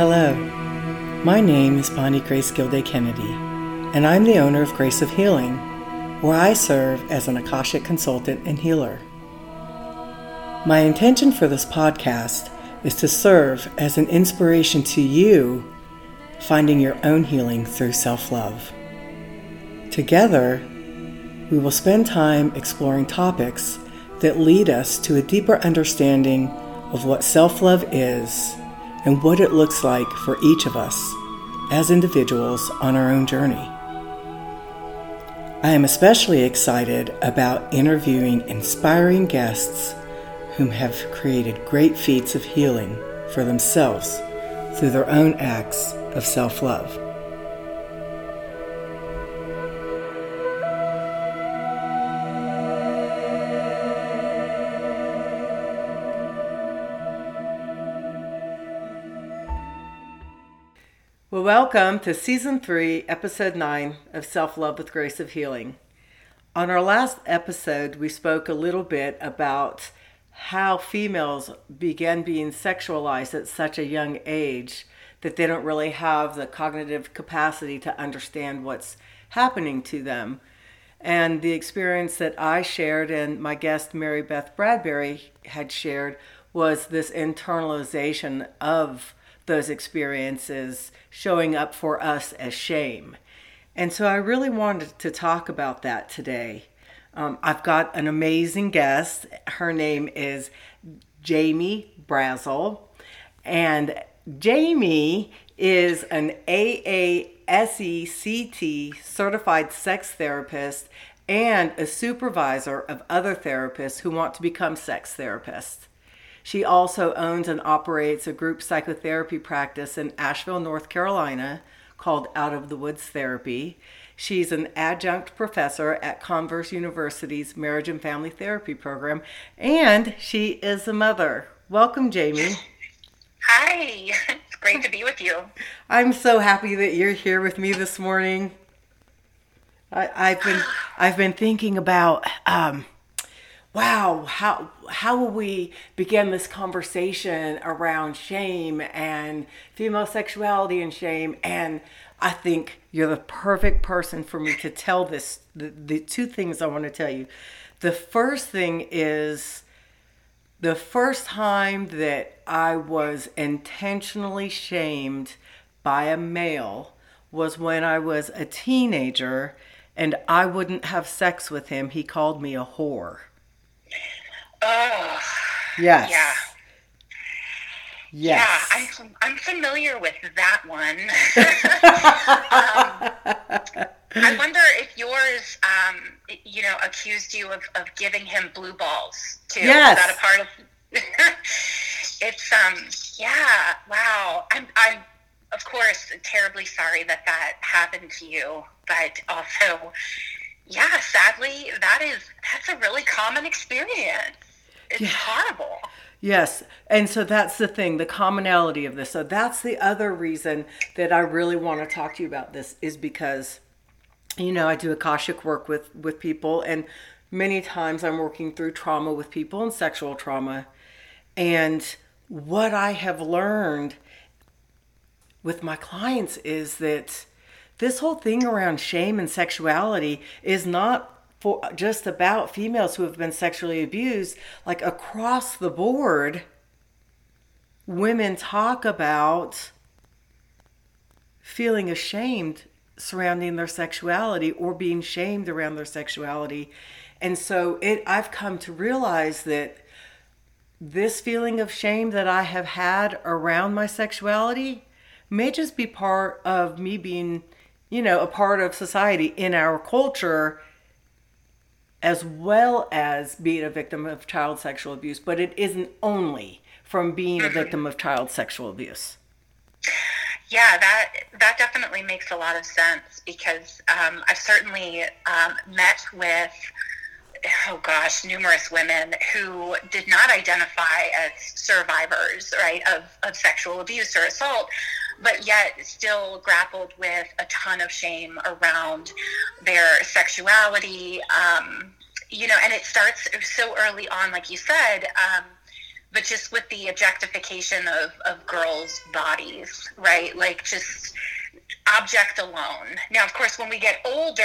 Hello, my name is Bonnie Grace Gilday Kennedy, and I'm the owner of Grace of Healing, where I serve as an Akashic consultant and healer. My intention for this podcast is to serve as an inspiration to you finding your own healing through self love. Together, we will spend time exploring topics that lead us to a deeper understanding of what self love is and what it looks like for each of us as individuals on our own journey. I am especially excited about interviewing inspiring guests whom have created great feats of healing for themselves through their own acts of self love. Welcome to season three, episode nine of Self Love with Grace of Healing. On our last episode, we spoke a little bit about how females began being sexualized at such a young age that they don't really have the cognitive capacity to understand what's happening to them. And the experience that I shared and my guest Mary Beth Bradbury had shared was this internalization of those experiences showing up for us as shame. And so I really wanted to talk about that today. Um, I've got an amazing guest. Her name is Jamie Brazel. And Jamie is an AASECT certified sex therapist and a supervisor of other therapists who want to become sex therapists. She also owns and operates a group psychotherapy practice in Asheville, North Carolina called Out of the Woods Therapy. She's an adjunct professor at Converse University's Marriage and Family Therapy program, and she is a mother. Welcome, Jamie. Hi, it's great to be with you. I'm so happy that you're here with me this morning. I, have been I've been thinking about um, wow, how how will we begin this conversation around shame and female sexuality and shame? And I think you're the perfect person for me to tell this. The, the two things I want to tell you. The first thing is the first time that I was intentionally shamed by a male was when I was a teenager and I wouldn't have sex with him. He called me a whore. Oh. Yes. Yeah. Yes. Yeah, I'm I'm familiar with that one. um, I wonder if yours, um, you know, accused you of, of giving him blue balls too. Yes. Is that a part of? it's um, yeah. Wow. I'm I'm of course terribly sorry that that happened to you, but also, yeah. Sadly, that is that's a really common experience. It's yeah. horrible. Yes. And so that's the thing, the commonality of this. So that's the other reason that I really want to talk to you about this is because you know, I do akashic work with with people and many times I'm working through trauma with people and sexual trauma. And what I have learned with my clients is that this whole thing around shame and sexuality is not for just about females who have been sexually abused like across the board women talk about feeling ashamed surrounding their sexuality or being shamed around their sexuality. And so it i've come to realize that this feeling of shame that i have had around my sexuality may just be part of me being you know a part of society in our culture as well as being a victim of child sexual abuse, but it isn't only from being a mm-hmm. victim of child sexual abuse. Yeah, that that definitely makes a lot of sense because um, I've certainly um, met with oh gosh, numerous women who did not identify as survivors, right, of, of sexual abuse or assault, but yet still grappled with a ton of shame around their sexuality. Um, you know, and it starts so early on, like you said, um, but just with the objectification of, of girls' bodies, right? Like just object alone. Now, of course, when we get older,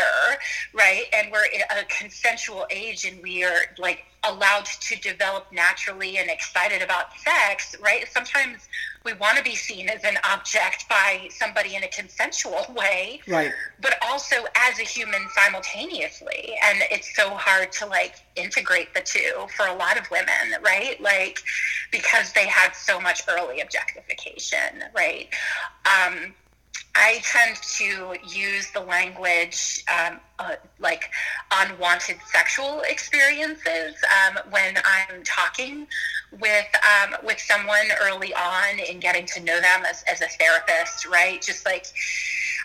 right, and we're at a consensual age and we are like allowed to develop naturally and excited about sex, right? Sometimes we want to be seen as an object by somebody in a consensual way, right? But also as a human simultaneously, and it's so hard to like integrate the two for a lot of women, right? Like because they had so much early objectification, right? Um, I tend to use the language um, uh, like unwanted sexual experiences um, when I'm talking with um, with someone early on in getting to know them as, as a therapist, right? Just like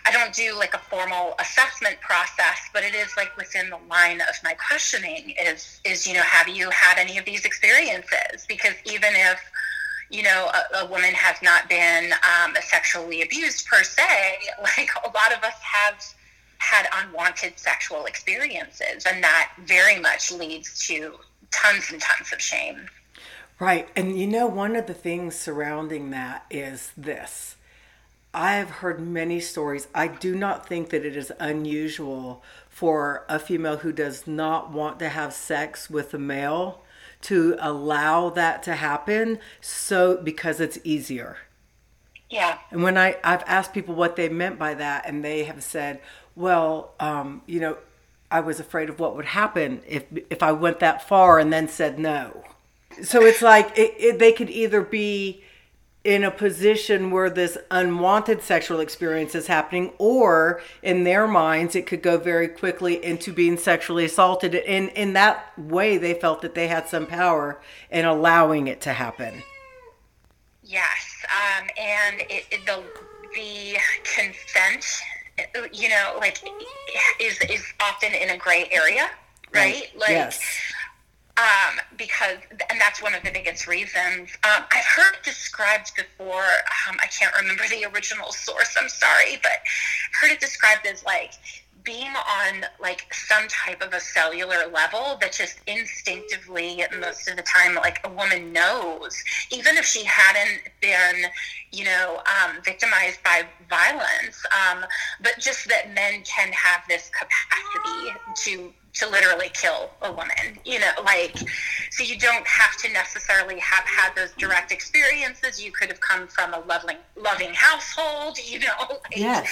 I don't do like a formal assessment process, but it is like within the line of my questioning is is you know have you had any of these experiences? Because even if you know, a, a woman has not been um, sexually abused per se. Like a lot of us have had unwanted sexual experiences, and that very much leads to tons and tons of shame. Right. And you know, one of the things surrounding that is this. I've heard many stories. I do not think that it is unusual for a female who does not want to have sex with a male to allow that to happen so because it's easier. Yeah. And when I, I've asked people what they meant by that, and they have said, well, um, you know, I was afraid of what would happen if if I went that far and then said no. So it's like it, it, they could either be in a position where this unwanted sexual experience is happening or in their minds it could go very quickly into being sexually assaulted. And in that way they felt that they had some power in allowing it to happen. Yes um, and it, it, the the consent you know like is is often in a gray area right, right. like yes um, because, and that's one of the biggest reasons. Um, I've heard described before. Um, I can't remember the original source. I'm sorry, but heard it described as like being on like some type of a cellular level that just instinctively most of the time like a woman knows even if she hadn't been you know um, victimized by violence um, but just that men can have this capacity to to literally kill a woman you know like so you don't have to necessarily have had those direct experiences you could have come from a loving loving household you know like, yes.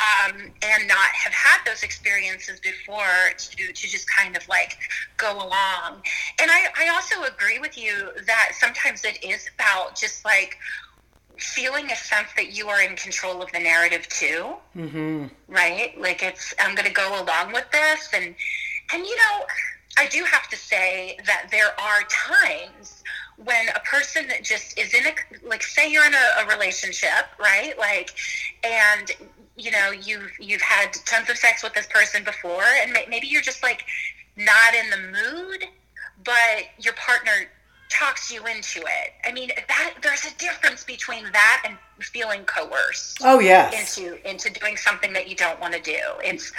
um, and not have had those experiences before to to just kind of like go along and I, I also agree with you that sometimes it is about just like feeling a sense that you are in control of the narrative too mm-hmm. right like it's i'm going to go along with this and and you know, I do have to say that there are times when a person that just is in a like say you're in a, a relationship, right? Like and you know, you've you've had tons of sex with this person before and maybe you're just like not in the mood, but your partner talks you into it. I mean, that there's a difference between that and feeling coerced. Oh yes. Into into doing something that you don't want to do. It's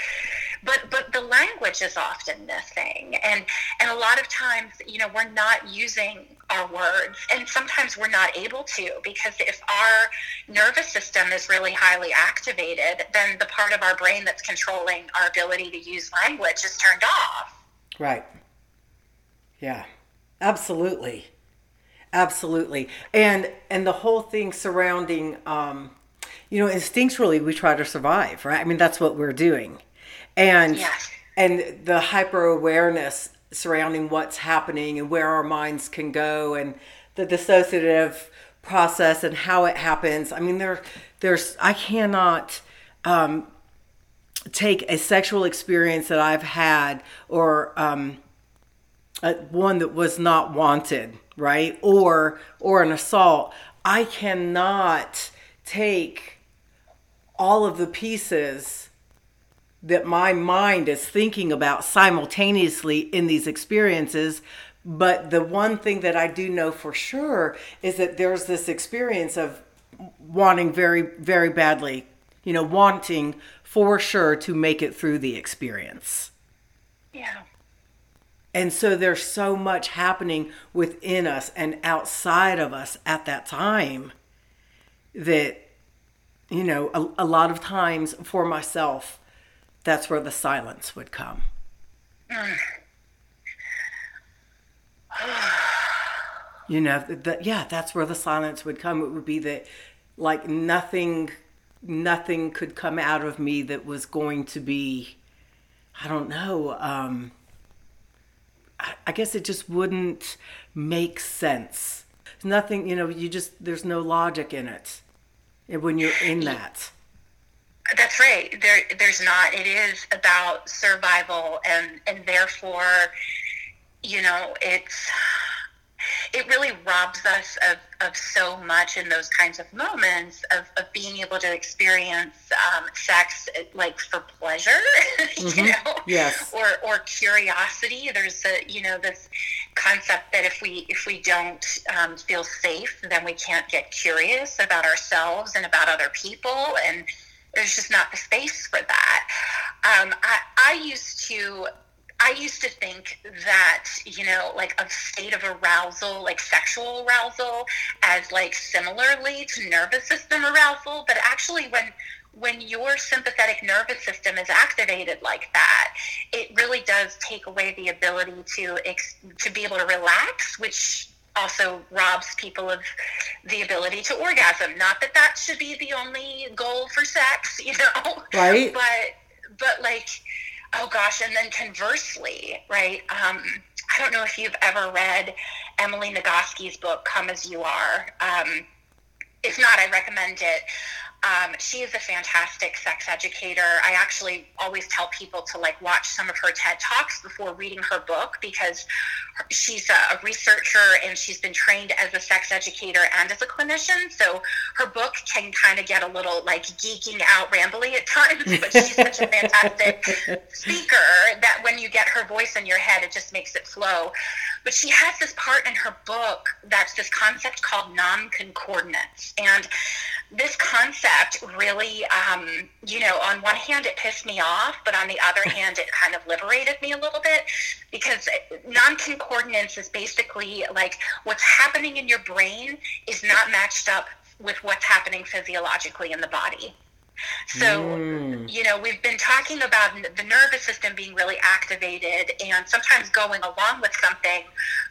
but but the language is often missing and and a lot of times you know we're not using our words and sometimes we're not able to because if our nervous system is really highly activated then the part of our brain that's controlling our ability to use language is turned off. Right. Yeah. Absolutely. Absolutely. And and the whole thing surrounding um you know instinctually we try to survive right? I mean that's what we're doing and yes. and the hyper awareness surrounding what's happening and where our minds can go and the dissociative process and how it happens. I mean there there's i cannot um, take a sexual experience that i've had or um, a, one that was not wanted right? Or or an assault. I cannot take all of the pieces that my mind is thinking about simultaneously in these experiences. But the one thing that I do know for sure is that there's this experience of wanting very, very badly, you know, wanting for sure to make it through the experience. Yeah. And so there's so much happening within us and outside of us at that time that, you know, a, a lot of times for myself, that's where the silence would come. you know, that yeah, that's where the silence would come. It would be that like nothing nothing could come out of me that was going to be I don't know, um I, I guess it just wouldn't make sense. Nothing, you know, you just there's no logic in it. When you're in that. That's right. There, there's not. It is about survival, and and therefore, you know, it's it really robs us of, of so much in those kinds of moments of, of being able to experience um, sex like for pleasure, mm-hmm. you know, yes, or or curiosity. There's a you know this concept that if we if we don't um, feel safe, then we can't get curious about ourselves and about other people and there's just not the space for that. Um, I, I used to I used to think that, you know, like a state of arousal, like sexual arousal, as like similarly to nervous system arousal, but actually when when your sympathetic nervous system is activated like that, it really does take away the ability to to be able to relax, which also robs people of the ability to orgasm. Not that that should be the only goal for sex, you know, right? But but like, oh gosh, and then conversely, right? Um, I don't know if you've ever read Emily Nagoski's book, "Come as You Are." Um, if not, I recommend it. Um, she is a fantastic sex educator. I actually always tell people to like watch some of her TED Talks before reading her book because she's a, researcher and she's been trained as a sex educator and as a clinician. So her book can kind of get a little like geeking out, rambly at times, but she's such a fantastic speaker that when you get her voice in your head, it just makes it flow. But she has this part in her book that's this concept called non concordance. And this concept really, um, you know, on one hand, it pissed me off, but on the other hand, it kind of liberated me a little bit because non concordance is basically like what's happening in your brain is not matched up with what's happening physiologically in the body. So, mm. you know, we've been talking about the nervous system being really activated and sometimes going along with something,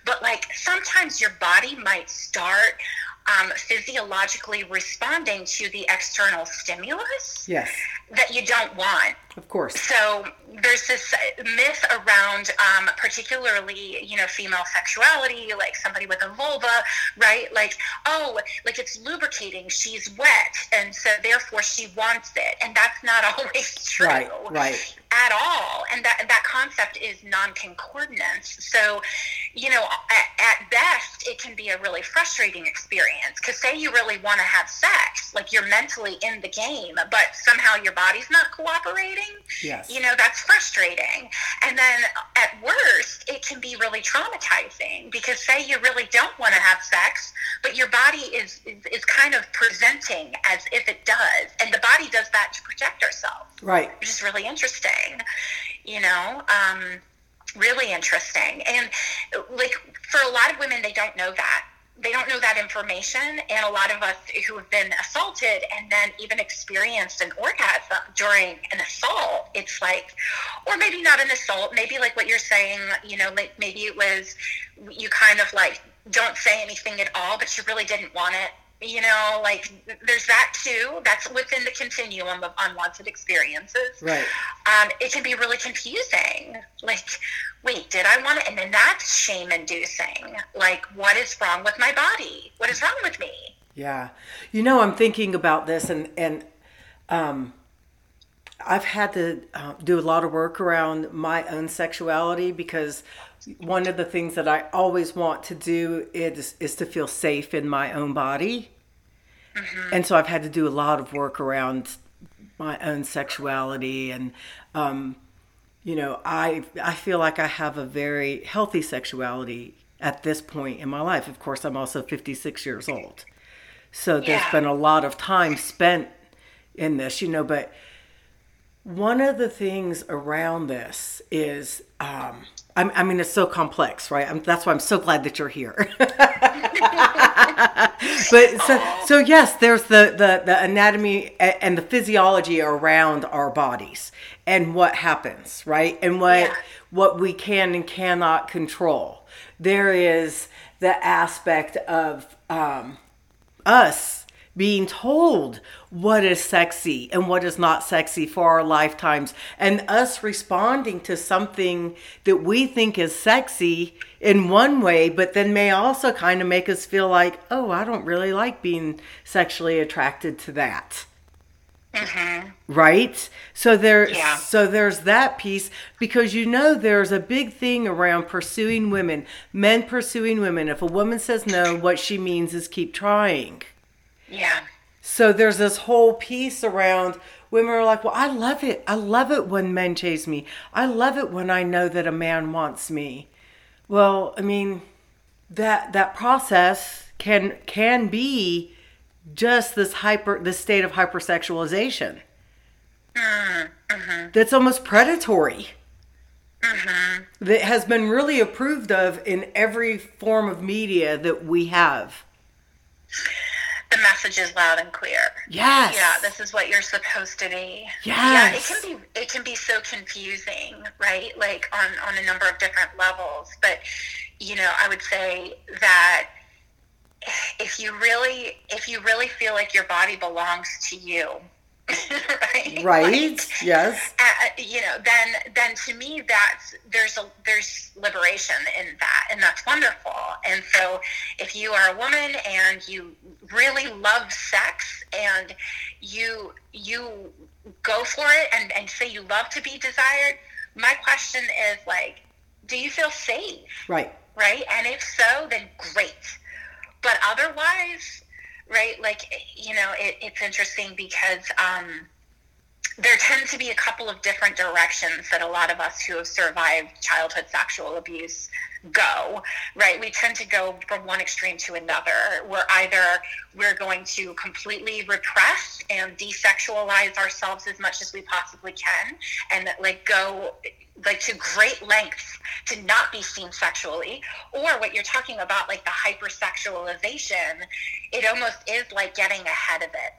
but like sometimes your body might start um, physiologically responding to the external stimulus yes. that you don't want. Of course. So there's this myth around, um, particularly, you know, female sexuality, like somebody with a vulva, right? Like, oh, like it's lubricating, she's wet, and so therefore she wants it, and that's not always true. Right. Right at all. And that, that concept is non concordance. So, you know, at, at, best, it can be a really frustrating experience because, say, you really want to have sex, like you're mentally in the game, but somehow your body's not cooperating. Yes. You know, that's frustrating. And then at worst, it can be really traumatizing because, say, you really don't want to have sex, but your body is, is, is kind of presenting as if it does. And the body does that to protect ourselves. Right. Which is really interesting, you know, um, really interesting. And like for a lot of women, they don't know that. They don't know that information. And a lot of us who have been assaulted and then even experienced an orgasm during an assault, it's like, or maybe not an assault, maybe like what you're saying, you know, like maybe it was you kind of like don't say anything at all, but you really didn't want it you know like there's that too. That's within the continuum of unwanted experiences. Right. Um, it can be really confusing. Like wait did i want it and then that's shame inducing. Like what is wrong with my body? What is wrong with me? Yeah. You know i'm thinking about this and and um I've had to uh, do a lot of work around my own sexuality because one of the things that I always want to do is is to feel safe in my own body. Mm-hmm. And so I've had to do a lot of work around my own sexuality and um, you know, I I feel like I have a very healthy sexuality at this point in my life. Of course, I'm also 56 years old. So there's yeah. been a lot of time spent in this, you know, but one of the things around this is, um, I, I mean, it's so complex, right? I'm, that's why I'm so glad that you're here. but so, so yes, there's the, the, the anatomy and the physiology around our bodies and what happens, right? And what, yeah. what we can and cannot control. There is the aspect of um, us being told what is sexy and what is not sexy for our lifetimes, and us responding to something that we think is sexy in one way, but then may also kind of make us feel like, oh, I don't really like being sexually attracted to that. Mm-hmm. Right? So there yeah. so there's that piece because you know there's a big thing around pursuing women, men pursuing women. If a woman says no, what she means is keep trying. Yeah. So there's this whole piece around women are like, well, I love it. I love it when men chase me. I love it when I know that a man wants me. Well, I mean, that that process can can be just this hyper this state of hypersexualization. Mm-hmm. That's almost predatory. Mm-hmm. That has been really approved of in every form of media that we have the message is loud and clear. Yes. Yeah, this is what you're supposed to be. Yes. Yeah, it can be it can be so confusing, right? Like on on a number of different levels, but you know, I would say that if you really if you really feel like your body belongs to you, right? Right. Like, yes. Uh, uh, you know, then then to me that's there's a there's liberation in that, and that's wonderful. And so, if you are a woman and you really love sex and you you go for it and and say you love to be desired, my question is like, do you feel safe? Right. Right. And if so, then great. But otherwise right? Like, you know, it, it's interesting because um, there tend to be a couple of different directions that a lot of us who have survived childhood sexual abuse go, right? We tend to go from one extreme to another. We're either we're going to completely repress and desexualize ourselves as much as we possibly can and like go like to great lengths to not be seen sexually or what you're talking about like the hypersexualization it almost is like getting ahead of it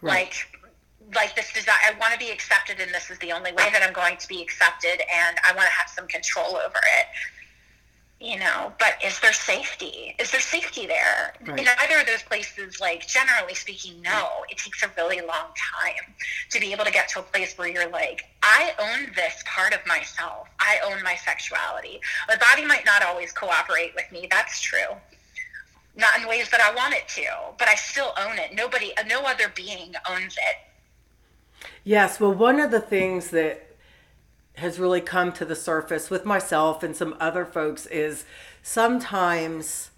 right. like like this desire i want to be accepted and this is the only way that i'm going to be accepted and i want to have some control over it. You know but is there safety? Is there safety there? Right. in either of those places like generally speaking no. It takes a really long time to be able to get to a place where you're like i own this part of myself. I own my sexuality. My body might not always cooperate with me. That's true. Not in ways that i want it to but i still own it. Nobody no other being owns it yes well one of the things that has really come to the surface with myself and some other folks is sometimes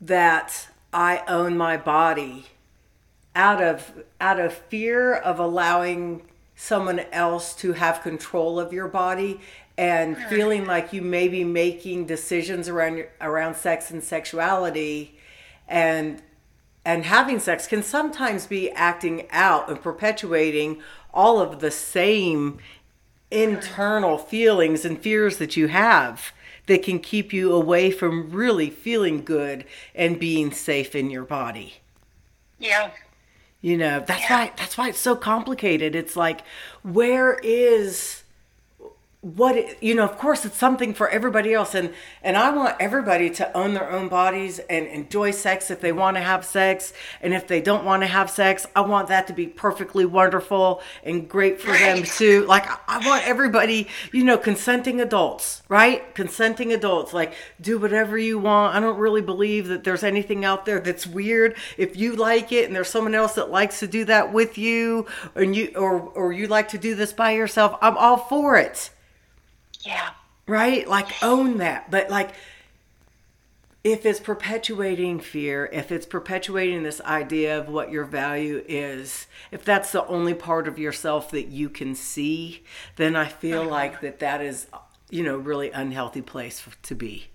that I own my body out of out of fear of allowing someone else to have control of your body and hmm. feeling like you may be making decisions around your, around sex and sexuality and and having sex can sometimes be acting out and perpetuating all of the same internal feelings and fears that you have that can keep you away from really feeling good and being safe in your body. Yeah. You know, that's yeah. why that's why it's so complicated. It's like where is what it, you know of course it's something for everybody else and and i want everybody to own their own bodies and enjoy sex if they want to have sex and if they don't want to have sex i want that to be perfectly wonderful and great for them too. Like i want everybody you know consenting adults right? Consenting adults like do whatever you want. I don't really believe that there's anything out there that's weird. If you like it and there's someone else that likes to do that with you and you or or you like to do this by yourself i'm all for it yeah. Right? Like own that. But like if it's perpetuating fear, if it's perpetuating this idea of what your value is, if that's the only part of yourself that you can see, then I feel uh-huh. like that that is, you know, really unhealthy place to be.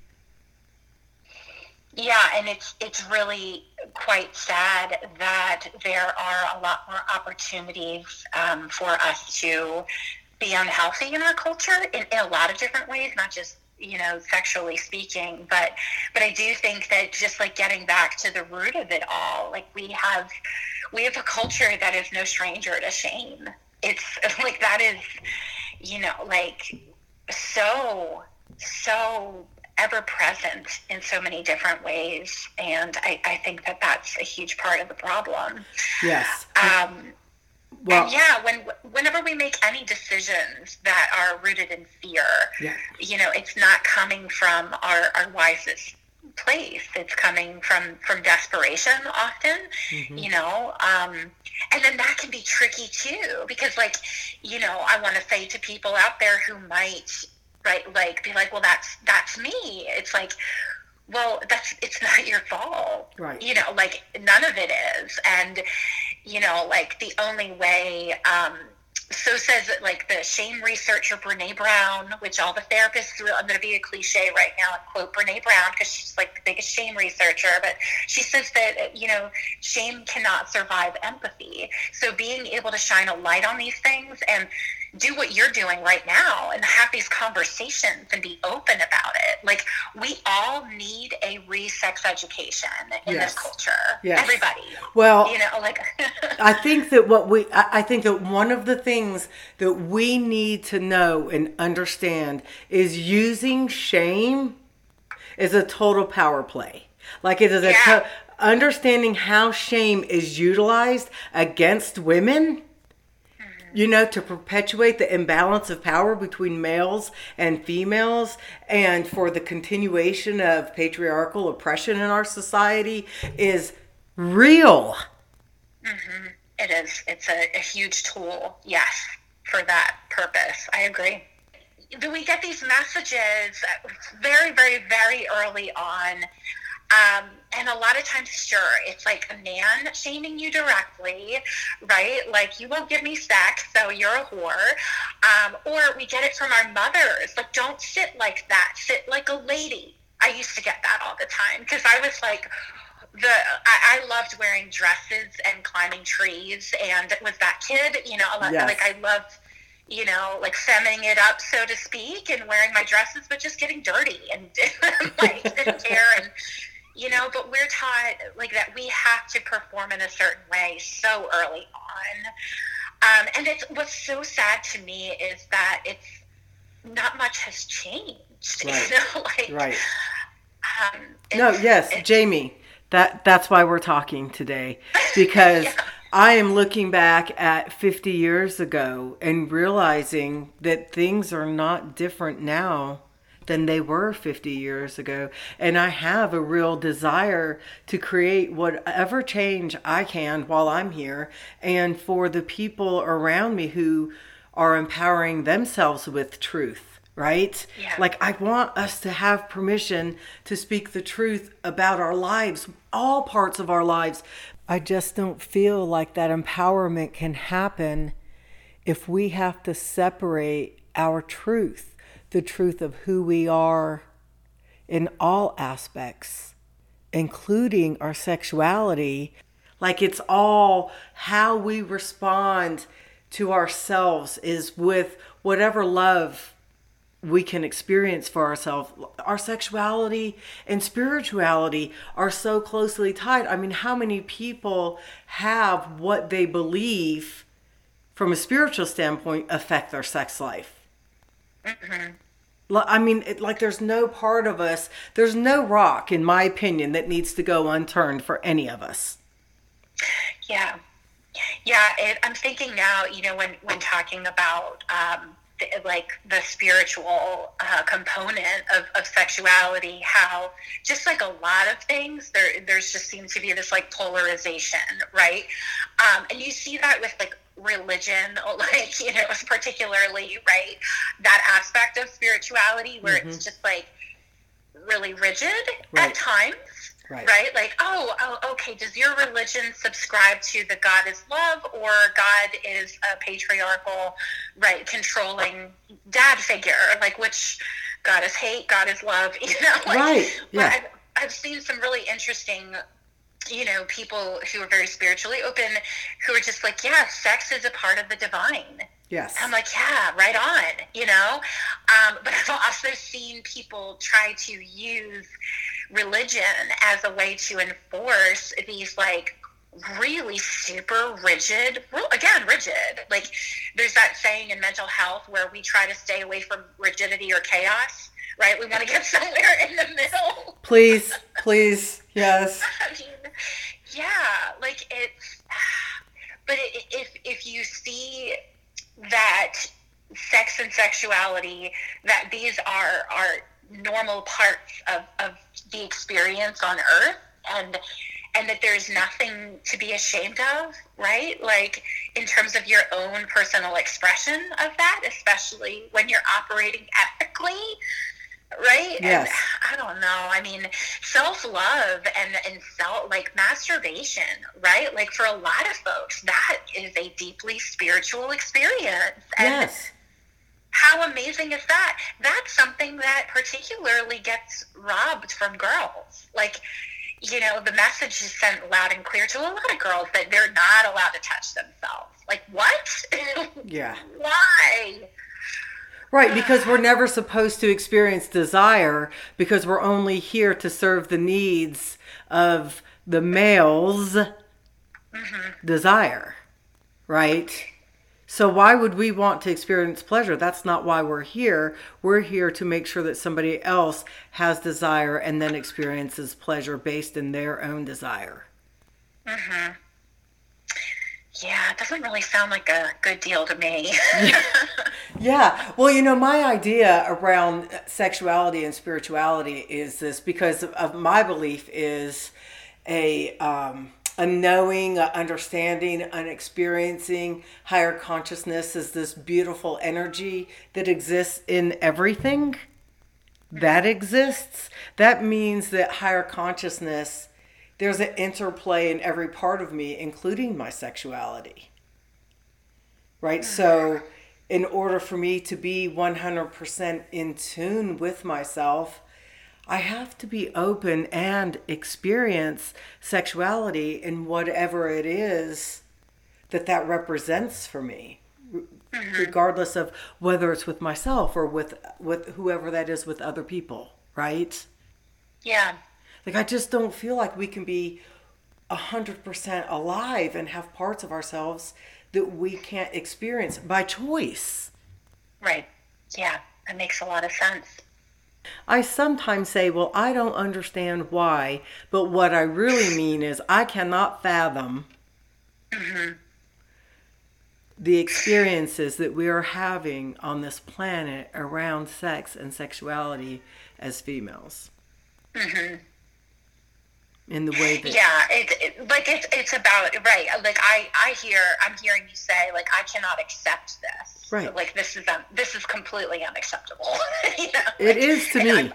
Yeah, and it's it's really quite sad that there are a lot more opportunities um, for us to be unhealthy in our culture in, in a lot of different ways, not just you know sexually speaking but but i do think that just like getting back to the root of it all like we have we have a culture that is no stranger to shame it's like that is you know like so so ever present in so many different ways. And I, I think that that's a huge part of the problem. Yes. Um, well, and yeah, when whenever we make any decisions that are rooted in fear, yeah. you know, it's not coming from our, our wisest place. It's coming from from desperation often, mm-hmm. you know. Um, and then that can be tricky too, because like, you know, I want to say to people out there who might right like be like well that's that's me it's like well that's it's not your fault right you know like none of it is and you know like the only way um so says like the shame researcher Brene Brown, which all the therapists, I'm going to be a cliche right now and quote Brene Brown because she's like the biggest shame researcher, but she says that, you know, shame cannot survive empathy. So being able to shine a light on these things and do what you're doing right now and have these conversations and be open about it. Like we all need a re-sex education in yes. this culture. Yes. Everybody. Well, you know, like I think that what we I think that one of the things that we need to know and understand is using shame is a total power play. Like it is a yeah. to- understanding how shame is utilized against women you know, to perpetuate the imbalance of power between males and females and for the continuation of patriarchal oppression in our society is real. Mm-hmm. It is. It's a, a huge tool, yes, for that purpose. I agree. Do we get these messages very, very, very early on um, and a lot of times, sure, it's like a man shaming you directly, right? Like, you won't give me sex, so you're a whore. Um, or we get it from our mothers, like, don't sit like that, sit like a lady. I used to get that all the time because I was like, the I, I, loved wearing dresses and climbing trees and was that kid you know yes. like i loved you know like femming it up so to speak and wearing my dresses but just getting dirty and like didn't care and you know, but we're taught like that we have to perform in a certain way so early on. Um, and it's what's so sad to me is that it's not much has changed. Right. You know, like right. Um, no, yes, Jamie. That that's why we're talking today because yeah. I am looking back at 50 years ago and realizing that things are not different now than they were 50 years ago. And I have a real desire to create whatever change I can while I'm here and for the people around me who are empowering themselves with truth right? Yeah. Like, I want us to have permission to speak the truth about our lives, all parts of our lives. I just don't feel like that empowerment can happen if we have to separate our truth the truth of who we are in all aspects, including our sexuality. Like it's all how we respond to ourselves is with whatever love we can experience for ourselves. Our sexuality and spirituality are so closely tied. I mean, how many people have what they believe from a spiritual standpoint affect their sex life? Mm-hmm. I mean, it, like, there's no part of us, there's no rock, in my opinion, that needs to go unturned for any of us. Yeah. Yeah. It, I'm thinking now, you know, when, when talking about, um, the, like the spiritual uh, component of, of sexuality, how just like a lot of things, there there's just seems to be this like polarization, right? Um, and you see that with like religion, like, you know, particularly, right, that aspect of spirituality where mm-hmm. it's just like really rigid right. at times. Right. right. Like, oh, oh, okay. Does your religion subscribe to the God is love or God is a patriarchal, right, controlling dad figure? Like, which God is hate, God is love, you know? Like, right. Yeah. I, I've seen some really interesting you know, people who are very spiritually open who are just like, yeah, sex is a part of the divine. Yes. I'm like, yeah, right on, you know? Um, but I've also seen people try to use religion as a way to enforce these like really super rigid again rigid like there's that saying in mental health where we try to stay away from rigidity or chaos right we want to get somewhere in the middle please please yes I mean, yeah like it's but if if you see that sex and sexuality that these are are normal parts of, of the experience on earth and and that there's nothing to be ashamed of right? Like in terms of your own personal expression of that especially when you're operating ethically right yes. and i don't know i mean self-love and and self like masturbation right like for a lot of folks that is a deeply spiritual experience and yes how amazing is that? That's something that particularly gets robbed from girls. Like, you know, the message is sent loud and clear to a lot of girls that they're not allowed to touch themselves. Like, what? Yeah. Why? Right, because we're never supposed to experience desire because we're only here to serve the needs of the male's mm-hmm. desire. Right? So why would we want to experience pleasure? That's not why we're here. We're here to make sure that somebody else has desire and then experiences pleasure based in their own desire. Mhm. Yeah, it doesn't really sound like a good deal to me. yeah. Well, you know, my idea around sexuality and spirituality is this because of my belief is a um, a knowing, a understanding, an experiencing higher consciousness is this beautiful energy that exists in everything that exists. That means that higher consciousness, there's an interplay in every part of me, including my sexuality. Right? So, in order for me to be 100% in tune with myself, I have to be open and experience sexuality in whatever it is that that represents for me mm-hmm. regardless of whether it's with myself or with with whoever that is with other people right yeah like i just don't feel like we can be 100% alive and have parts of ourselves that we can't experience by choice right yeah that makes a lot of sense I sometimes say, well, I don't understand why, but what I really mean is I cannot fathom mm-hmm. the experiences that we are having on this planet around sex and sexuality as females. Mm-hmm in the way that yeah it, it, like it's it's about right like i i hear i'm hearing you say like i cannot accept this. Right. Like this is um, this is completely unacceptable you know? It like, is to me. I,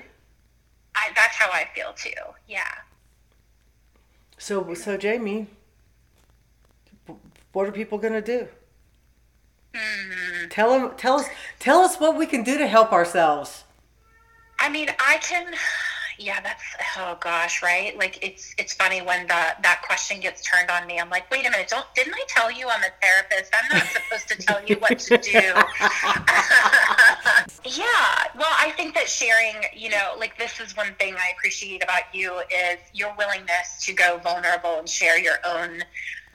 I, that's how i feel too. Yeah. So so jamie what are people going to do? Mm-hmm. tell them tell us tell us what we can do to help ourselves. I mean i can yeah, that's oh gosh, right? Like it's it's funny when the that question gets turned on me. I'm like, wait a minute, don't didn't I tell you I'm a therapist? I'm not supposed to tell you what to do. yeah, well, I think that sharing, you know, like this is one thing I appreciate about you is your willingness to go vulnerable and share your own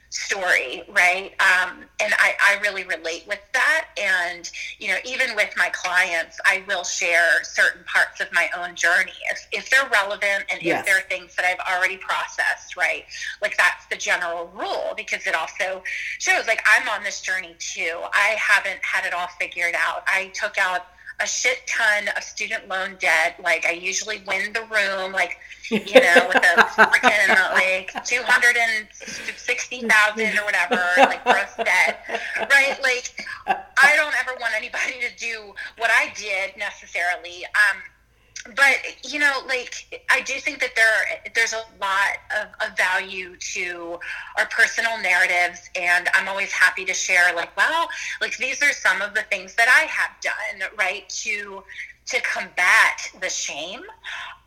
story, right? Um, and I, I really relate with that. And, you know, even with my clients, I will share certain parts of my own journey if, if they're relevant and yes. if there are things that I've already processed, right? Like that's the general rule because it also shows like I'm on this journey too. I haven't had it all figured out. I took out a shit ton of student loan debt. Like I usually win the room, like you know, with a freaking like two hundred and sixty thousand or whatever, like gross debt, right? Like I don't ever want anybody to do what I did necessarily. Um, but you know like i do think that there there's a lot of, of, value to our personal narratives and i'm always happy to share like well like these are some of the things that i have done right to to combat the shame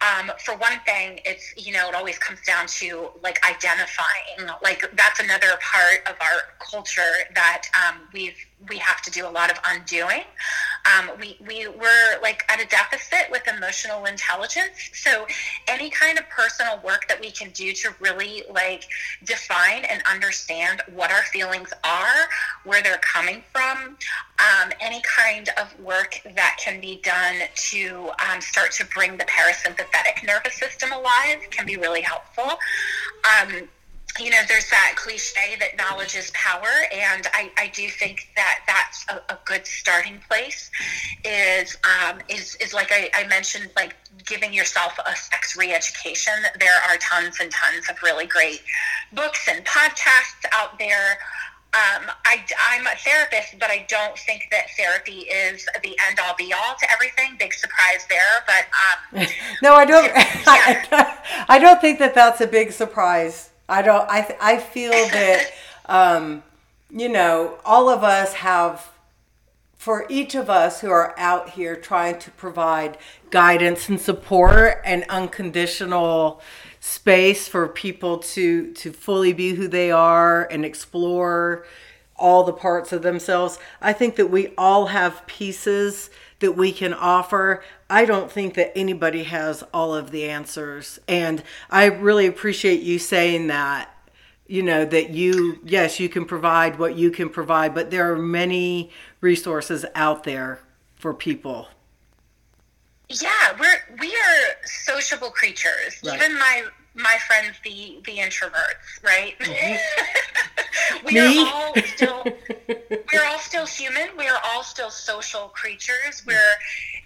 um, for one thing, it's, you know, it always comes down to like identifying. Like that's another part of our culture that um, we've we have to do a lot of undoing. Um, we, we were like at a deficit with emotional intelligence. So any kind of personal work that we can do to really like define and understand what our feelings are, where they're coming from, um, any kind of work that can be done to um, start to bring the parasympathetic nervous system alive can be really helpful. You know, there's that cliche that knowledge is power, and I, I do think that that's a, a good starting place. Is um, is is like I, I mentioned, like giving yourself a sex re-education. There are tons and tons of really great books and podcasts out there. Um, I, I'm a therapist, but I don't think that therapy is the end all be all to everything. Big surprise there, but um, no, I don't. Yeah. I, I don't think that that's a big surprise I don't. I I feel that um, you know all of us have. For each of us who are out here trying to provide guidance and support and unconditional space for people to to fully be who they are and explore all the parts of themselves. I think that we all have pieces that we can offer. I don't think that anybody has all of the answers. And I really appreciate you saying that. You know, that you, yes, you can provide what you can provide, but there are many resources out there for people. Yeah, we're we are sociable creatures. Right. Even my my friends, the the introverts, right? Mm-hmm. we Me? are all still we're all still human. We are all still social creatures. We're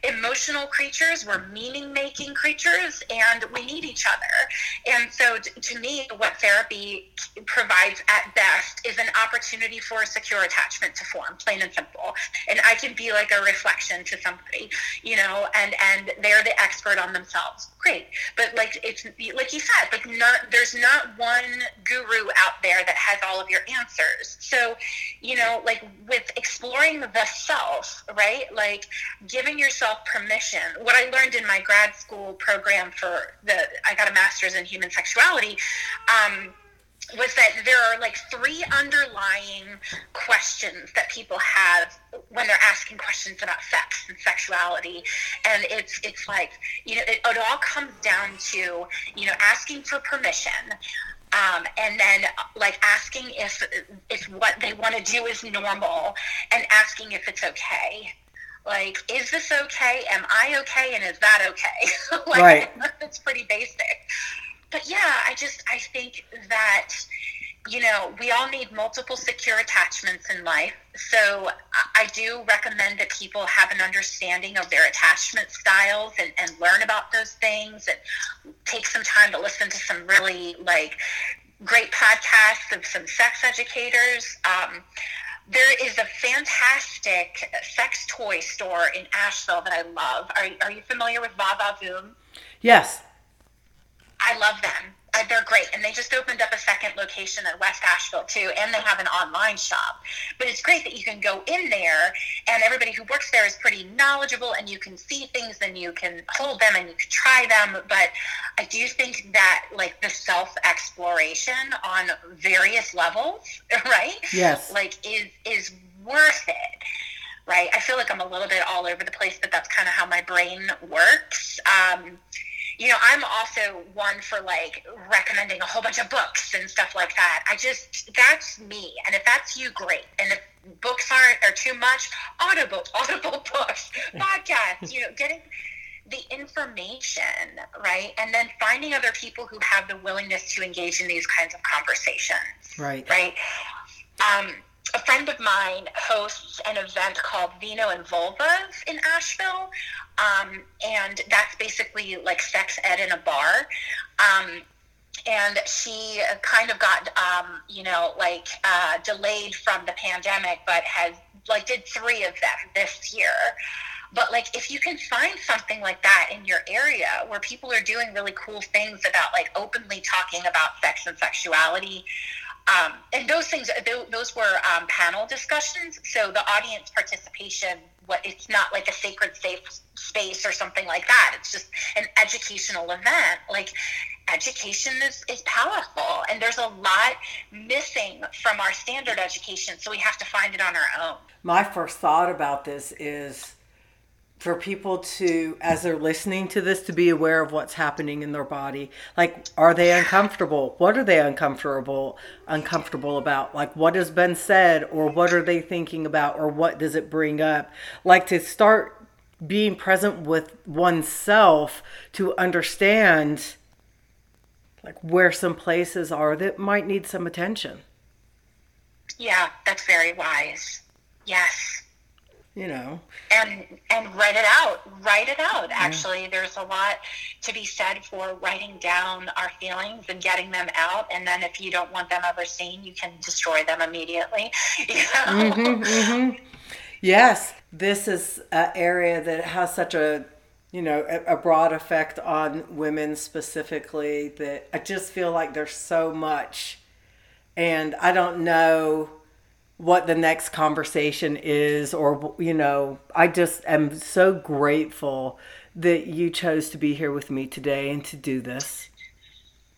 emotional creatures. We're meaning making creatures, and we need each other. And so, t- to me, what therapy provides at best is an opportunity for a secure attachment to form, plain and simple. And I can be like a reflection to somebody, you know, and and they're the expert on themselves. Great, but like it's like you said, like not there's not one guru out there that has all of your answers. So, you know, like with exploring the self, right? Like giving yourself permission. What I learned in my grad school program for the, I got a master's in human sexuality. Um, was that there are like three underlying questions that people have when they're asking questions about sex and sexuality. And it's it's like you know it, it all comes down to you know asking for permission um, and then like asking if if what they want to do is normal and asking if it's okay. Like is this okay? Am i okay? And is that okay? Like, right. it's pretty basic but yeah i just i think that you know we all need multiple secure attachments in life so i do recommend that people have an understanding of their attachment styles and, and learn about those things and take some time to listen to some really like great podcasts of some sex educators um, there is a fantastic sex toy store in Asheville that I love. Are, are you familiar with Va-Va-Voom? Yes. I love them. Uh, they're great. And they just opened up a second location in West Asheville too, and they have an online shop. But it's great that you can go in there, and everybody who works there is pretty knowledgeable, and you can see things, and you can hold them, and you can try them. But I do think that like the self exploration on various levels, right? Yes. Like is is worth it right? I feel like I'm a little bit all over the place, but that's kind of how my brain works. Um, you know, I'm also one for like recommending a whole bunch of books and stuff like that. I just that's me, and if that's you, great. And if books aren't are too much, audible, audible books, podcasts. You know, getting the information right, and then finding other people who have the willingness to engage in these kinds of conversations. Right. Right. Um, a friend of mine hosts an event called Vino and Vulvas in Asheville. Um, and that's basically like sex ed in a bar. Um, and she kind of got, um, you know, like uh, delayed from the pandemic, but has like did three of them this year. But like, if you can find something like that in your area where people are doing really cool things about like openly talking about sex and sexuality, um, and those things, those were um, panel discussions. So the audience participation what it's not like a sacred safe space or something like that. It's just an educational event. Like education is, is powerful and there's a lot missing from our standard education so we have to find it on our own my first thought about this is for people to as they're listening to this to be aware of what's happening in their body. Like are they uncomfortable? What are they uncomfortable uncomfortable about? Like what has been said or what are they thinking about or what does it bring up? Like to start being present with oneself to understand like where some places are that might need some attention. Yeah that's very wise. Yes you know and and write it out write it out actually yeah. there's a lot to be said for writing down our feelings and getting them out and then if you don't want them ever seen you can destroy them immediately you know? mm-hmm, mm-hmm. yes this is an area that has such a you know a, a broad effect on women specifically that i just feel like there's so much and i don't know what the next conversation is or you know i just am so grateful that you chose to be here with me today and to do this.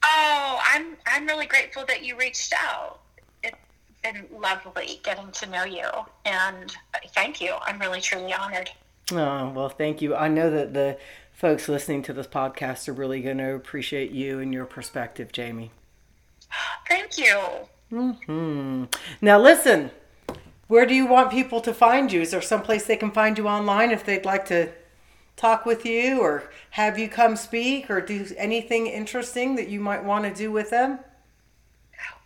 Oh i'm i'm really grateful that you reached out. It's been lovely getting to know you and thank you. I'm really truly honored. Oh well thank you. I know that the folks listening to this podcast are really going to appreciate you and your perspective jamie. Thank you Hmm. Now listen, where do you want people to find you? Is there someplace they can find you online if they'd like to talk with you or have you come speak or do anything interesting that you might want to do with them?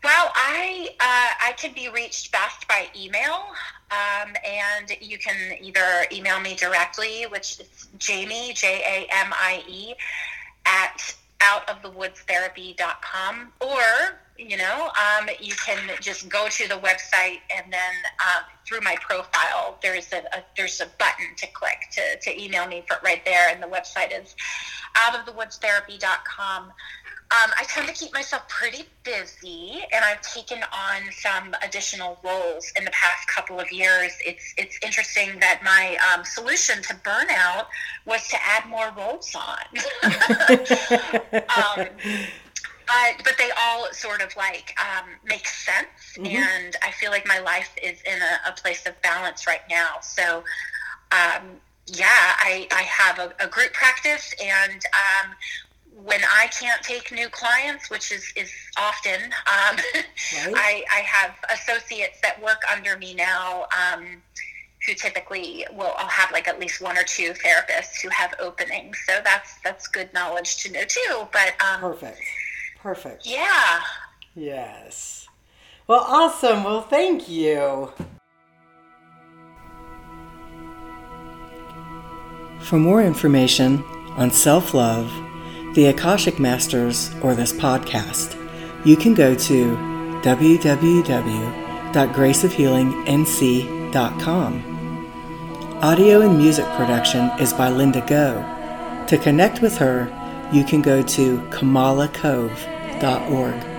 Well, I uh, I can be reached best by email, um, and you can either email me directly, which is Jamie J A M I E at outofthewoods.therapy.com, or you know, um, you can just go to the website and then um, through my profile, there's a, a, there's a button to click to, to email me for right there, and the website is outofthewoods.therapy.com. Um, I tend to keep myself pretty busy, and I've taken on some additional roles in the past couple of years. It's it's interesting that my um, solution to burnout was to add more roles on. um, but but they all sort of like um, make sense, mm-hmm. and I feel like my life is in a, a place of balance right now. So. Um, yeah, I, I have a, a group practice, and um, when I can't take new clients, which is, is often, um, right. I, I have associates that work under me now um, who typically will I'll have like at least one or two therapists who have openings. So that's that's good knowledge to know too. But um, perfect, perfect. Yeah. Yes. Well, awesome. Well, thank you. For more information on self love the Akashic Masters, or this podcast, you can go to www.graceofhealingnc.com. Audio and music production is by Linda Go. To connect with her, you can go to kamalacove.org.